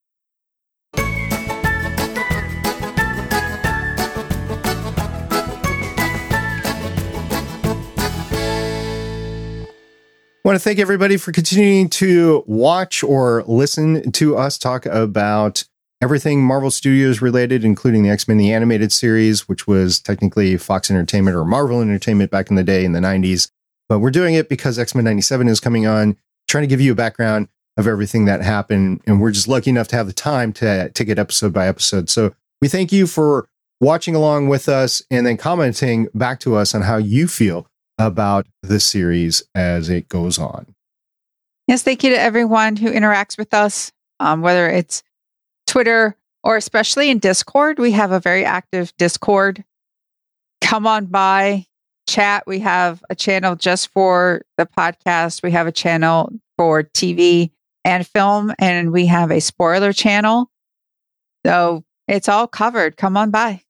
Want to thank everybody for continuing to watch or listen to us talk about everything Marvel Studios related, including the X Men the Animated Series, which was technically Fox Entertainment or Marvel Entertainment back in the day in the 90s. But we're doing it because X Men 97 is coming on, trying to give you a background of everything that happened. And we're just lucky enough to have the time to take it episode by episode. So we thank you for watching along with us and then commenting back to us on how you feel about the series as it goes on. Yes, thank you to everyone who interacts with us, um, whether it's Twitter or especially in Discord. We have a very active Discord. Come on by, chat. We have a channel just for the podcast, we have a channel for TV and film, and we have a spoiler channel. So it's all covered. Come on by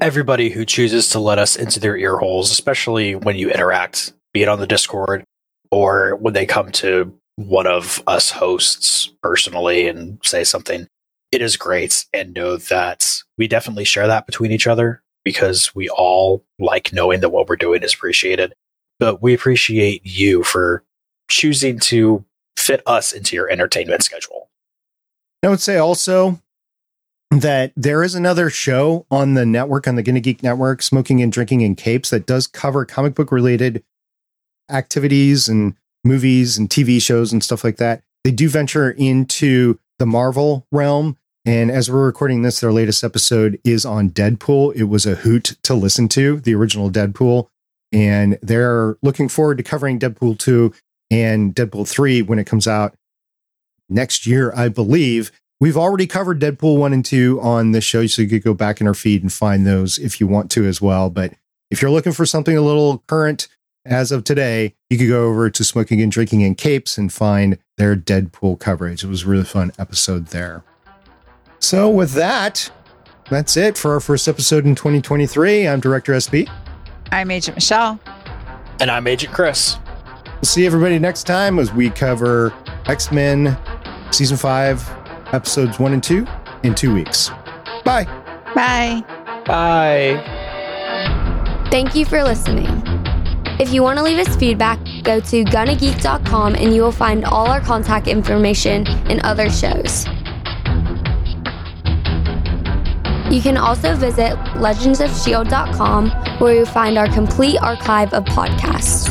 everybody who chooses to let us into their ear holes, especially when you interact, be it on the Discord or when they come to one of us hosts personally and say something. it is great and know that we definitely share that between each other because we all like knowing that what we're doing is appreciated. But we appreciate you for choosing to fit us into your entertainment schedule. I would say also that there is another show on the network, on the Gonna Geek Network, Smoking and Drinking in Capes, that does cover comic book related activities and movies and TV shows and stuff like that. They do venture into the Marvel realm. And as we're recording this, their latest episode is on Deadpool. It was a hoot to listen to, the original Deadpool. And they're looking forward to covering Deadpool 2 and Deadpool 3 when it comes out next year, I believe. We've already covered Deadpool 1 and 2 on this show, so you could go back in our feed and find those if you want to as well. But if you're looking for something a little current as of today, you could go over to Smoking and Drinking in Capes and find their Deadpool coverage. It was a really fun episode there. So, with that, that's it for our first episode in 2023. I'm Director SB. I'm Agent Michelle. And I'm Agent Chris. We'll see everybody next time as we cover X Men Season 5, Episodes 1 and 2 in two weeks. Bye. Bye. Bye. Thank you for listening. If you want to leave us feedback, go to gonnageek.com and you will find all our contact information and other shows. You can also visit legendsofshield.com where you'll find our complete archive of podcasts.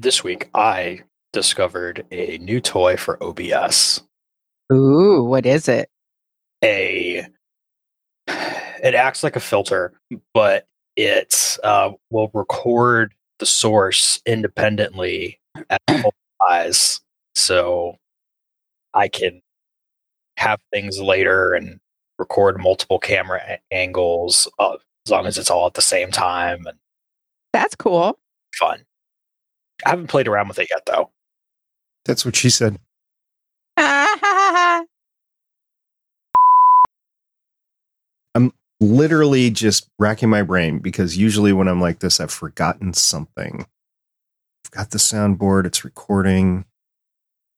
This week, I discovered a new toy for OBS. Ooh, what is it? A it acts like a filter, but it uh, will record the source independently at full size, so I can have things later and record multiple camera a- angles uh, as long as it's all at the same time and That's cool. fun. I haven't played around with it yet, though. That's what she said. I'm literally just racking my brain because usually when I'm like this, I've forgotten something. I've got the soundboard, it's recording.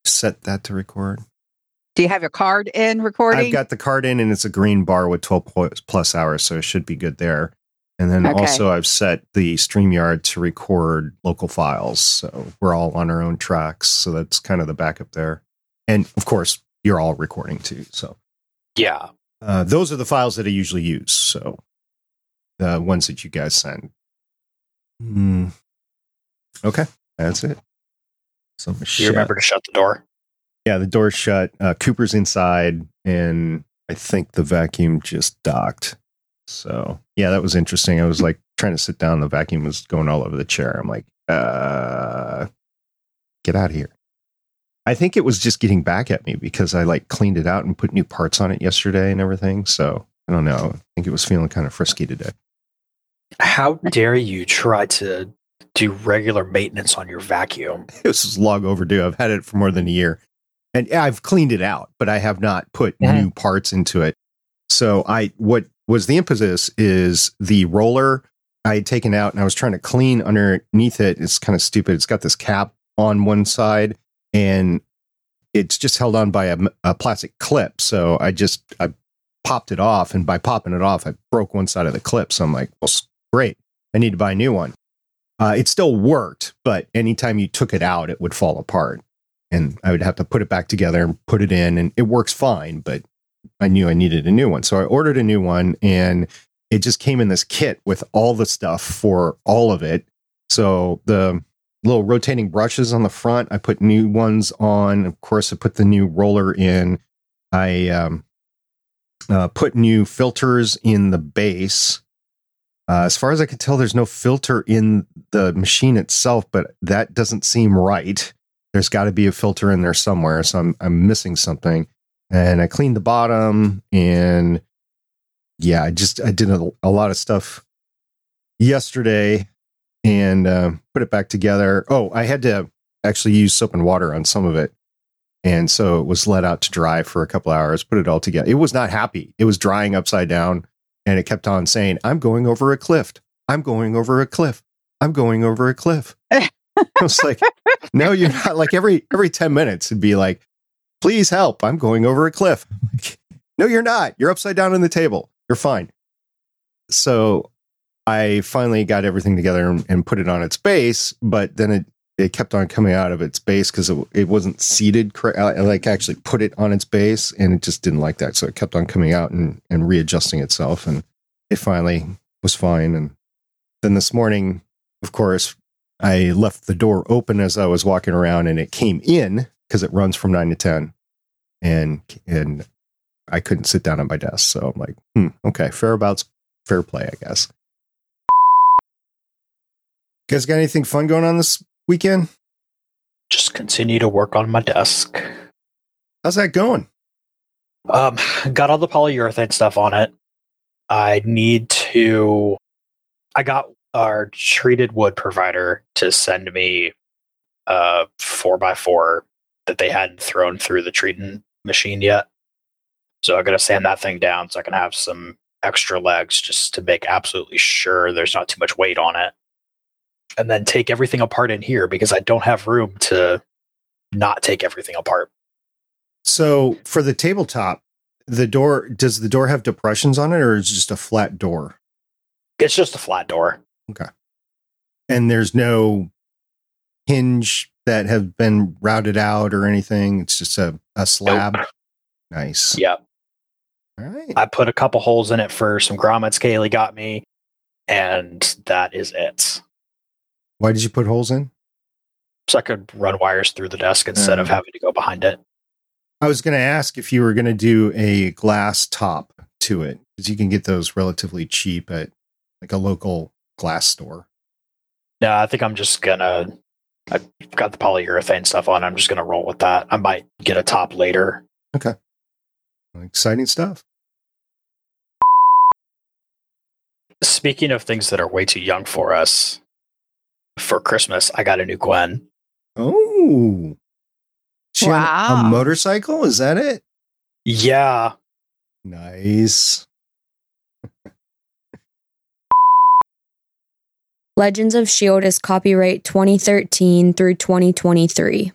Set that to record. Do you have your card in recording? I've got the card in and it's a green bar with 12 plus hours, so it should be good there. And then Okay. also I've set the StreamYard to record local files. So we're all on our own tracks. So that's kind of the backup there. And of course, you're all recording too. So Yeah. uh, those are the files that I usually use. So the ones that you guys send. Hmm. Okay, that's it. So You Michelle- remember to shut the door. yeah, the door's shut. Uh, Cooper's inside, and I think the vacuum just docked. So yeah, that was interesting. I was like trying to sit down, the vacuum was going all over the chair. I'm like, uh, get out of here. I think it was just getting back at me because I like cleaned it out and put new parts on it yesterday and everything. So I don't know. I think it was feeling kind of frisky today. How dare you try to do regular maintenance on your vacuum? This is long overdue. I've had it for more than a year. And I've cleaned it out, but I have not put Yeah. new parts into it. So I what was the impetus is the roller I had taken out and I was trying to clean underneath it. It's kind of stupid. It's got this cap on one side and it's just held on by a plastic clip. So I just I popped it off and by popping it off, I broke one side of the clip. So I'm like, well, great. I need to buy a new one. Uh, it still worked, but anytime you took it out, it would fall apart. And I would have to put it back together and put it in, and it works fine. But I knew I needed a new one. So I ordered a new one, and it just came in this kit with all the stuff for all of it. So the little rotating brushes on the front, I put new ones on. Of course, I put the new roller in. I um, uh, put new filters in the base. Uh, as far as I can tell, there's no filter in the machine itself, but that doesn't seem right. there's got to be a filter in there somewhere. So I'm I'm missing something. And I cleaned the bottom and yeah, I just I did a, a lot of stuff yesterday and uh, put it back together. Oh, I had to actually use soap and water on some of it. And so it was let out to dry for a couple hours, put it all together. It was not happy. It was drying upside down and it kept on saying, I'm going over a cliff. I'm going over a cliff. I'm going over a cliff. I was like, no, you're not. Like every every 10 minutes, it'd be like, please help. I'm going over a cliff. No, you're not. You're upside down on the table. You're fine. So I finally got everything together and, and put it on its base, but then it it kept on coming out of its base because it, it wasn't seated correct. Uh, I like actually put it on its base and it just didn't like that. So it kept on coming out and, and readjusting itself. And it finally was fine. And then this morning, of course, I left the door open as I was walking around and it came in because it runs from nine to 10. And, and I couldn't sit down at my desk. So I'm like, hmm, okay, fair abouts, fair play, I guess. You guys got anything fun going on this weekend? Just continue to work on my desk. How's that going? Um, got all the polyurethane stuff on it. I need to. I got our treated wood provider to send me a four by four that they hadn't thrown through the treating machine yet. So I'm gonna sand that thing down so I can have some extra legs just to make absolutely sure there's not too much weight on it and then take everything apart in here because I don't have room to not take everything apart. So for the tabletop, the door does the door have depressions on it or is it just a flat door? It's just a flat door. Okay. And there's no hinge that have been routed out or anything. It's just a, a slab. Nope. Nice. Yep. All right. I put a couple holes in it for some grommets Kaylee got me, and that is it. Why did you put holes in? So I could run wires through the desk instead of Mm. having to go behind it. I was going to ask if you were going to do a glass top to it because you can get those relatively cheap at like a local glass store. No, I think I'm just gonna. I've got the polyurethane stuff on. I'm just gonna roll with that. I might get a top later. Okay. Exciting stuff. Speaking of things that are way too young for us, for Christmas, I got a new Gwen. Oh. She Wow. a motorcycle? Is that it? Yeah, Nice. Legends of S.H.I.E.L.D. is copyright 2013 through 2023.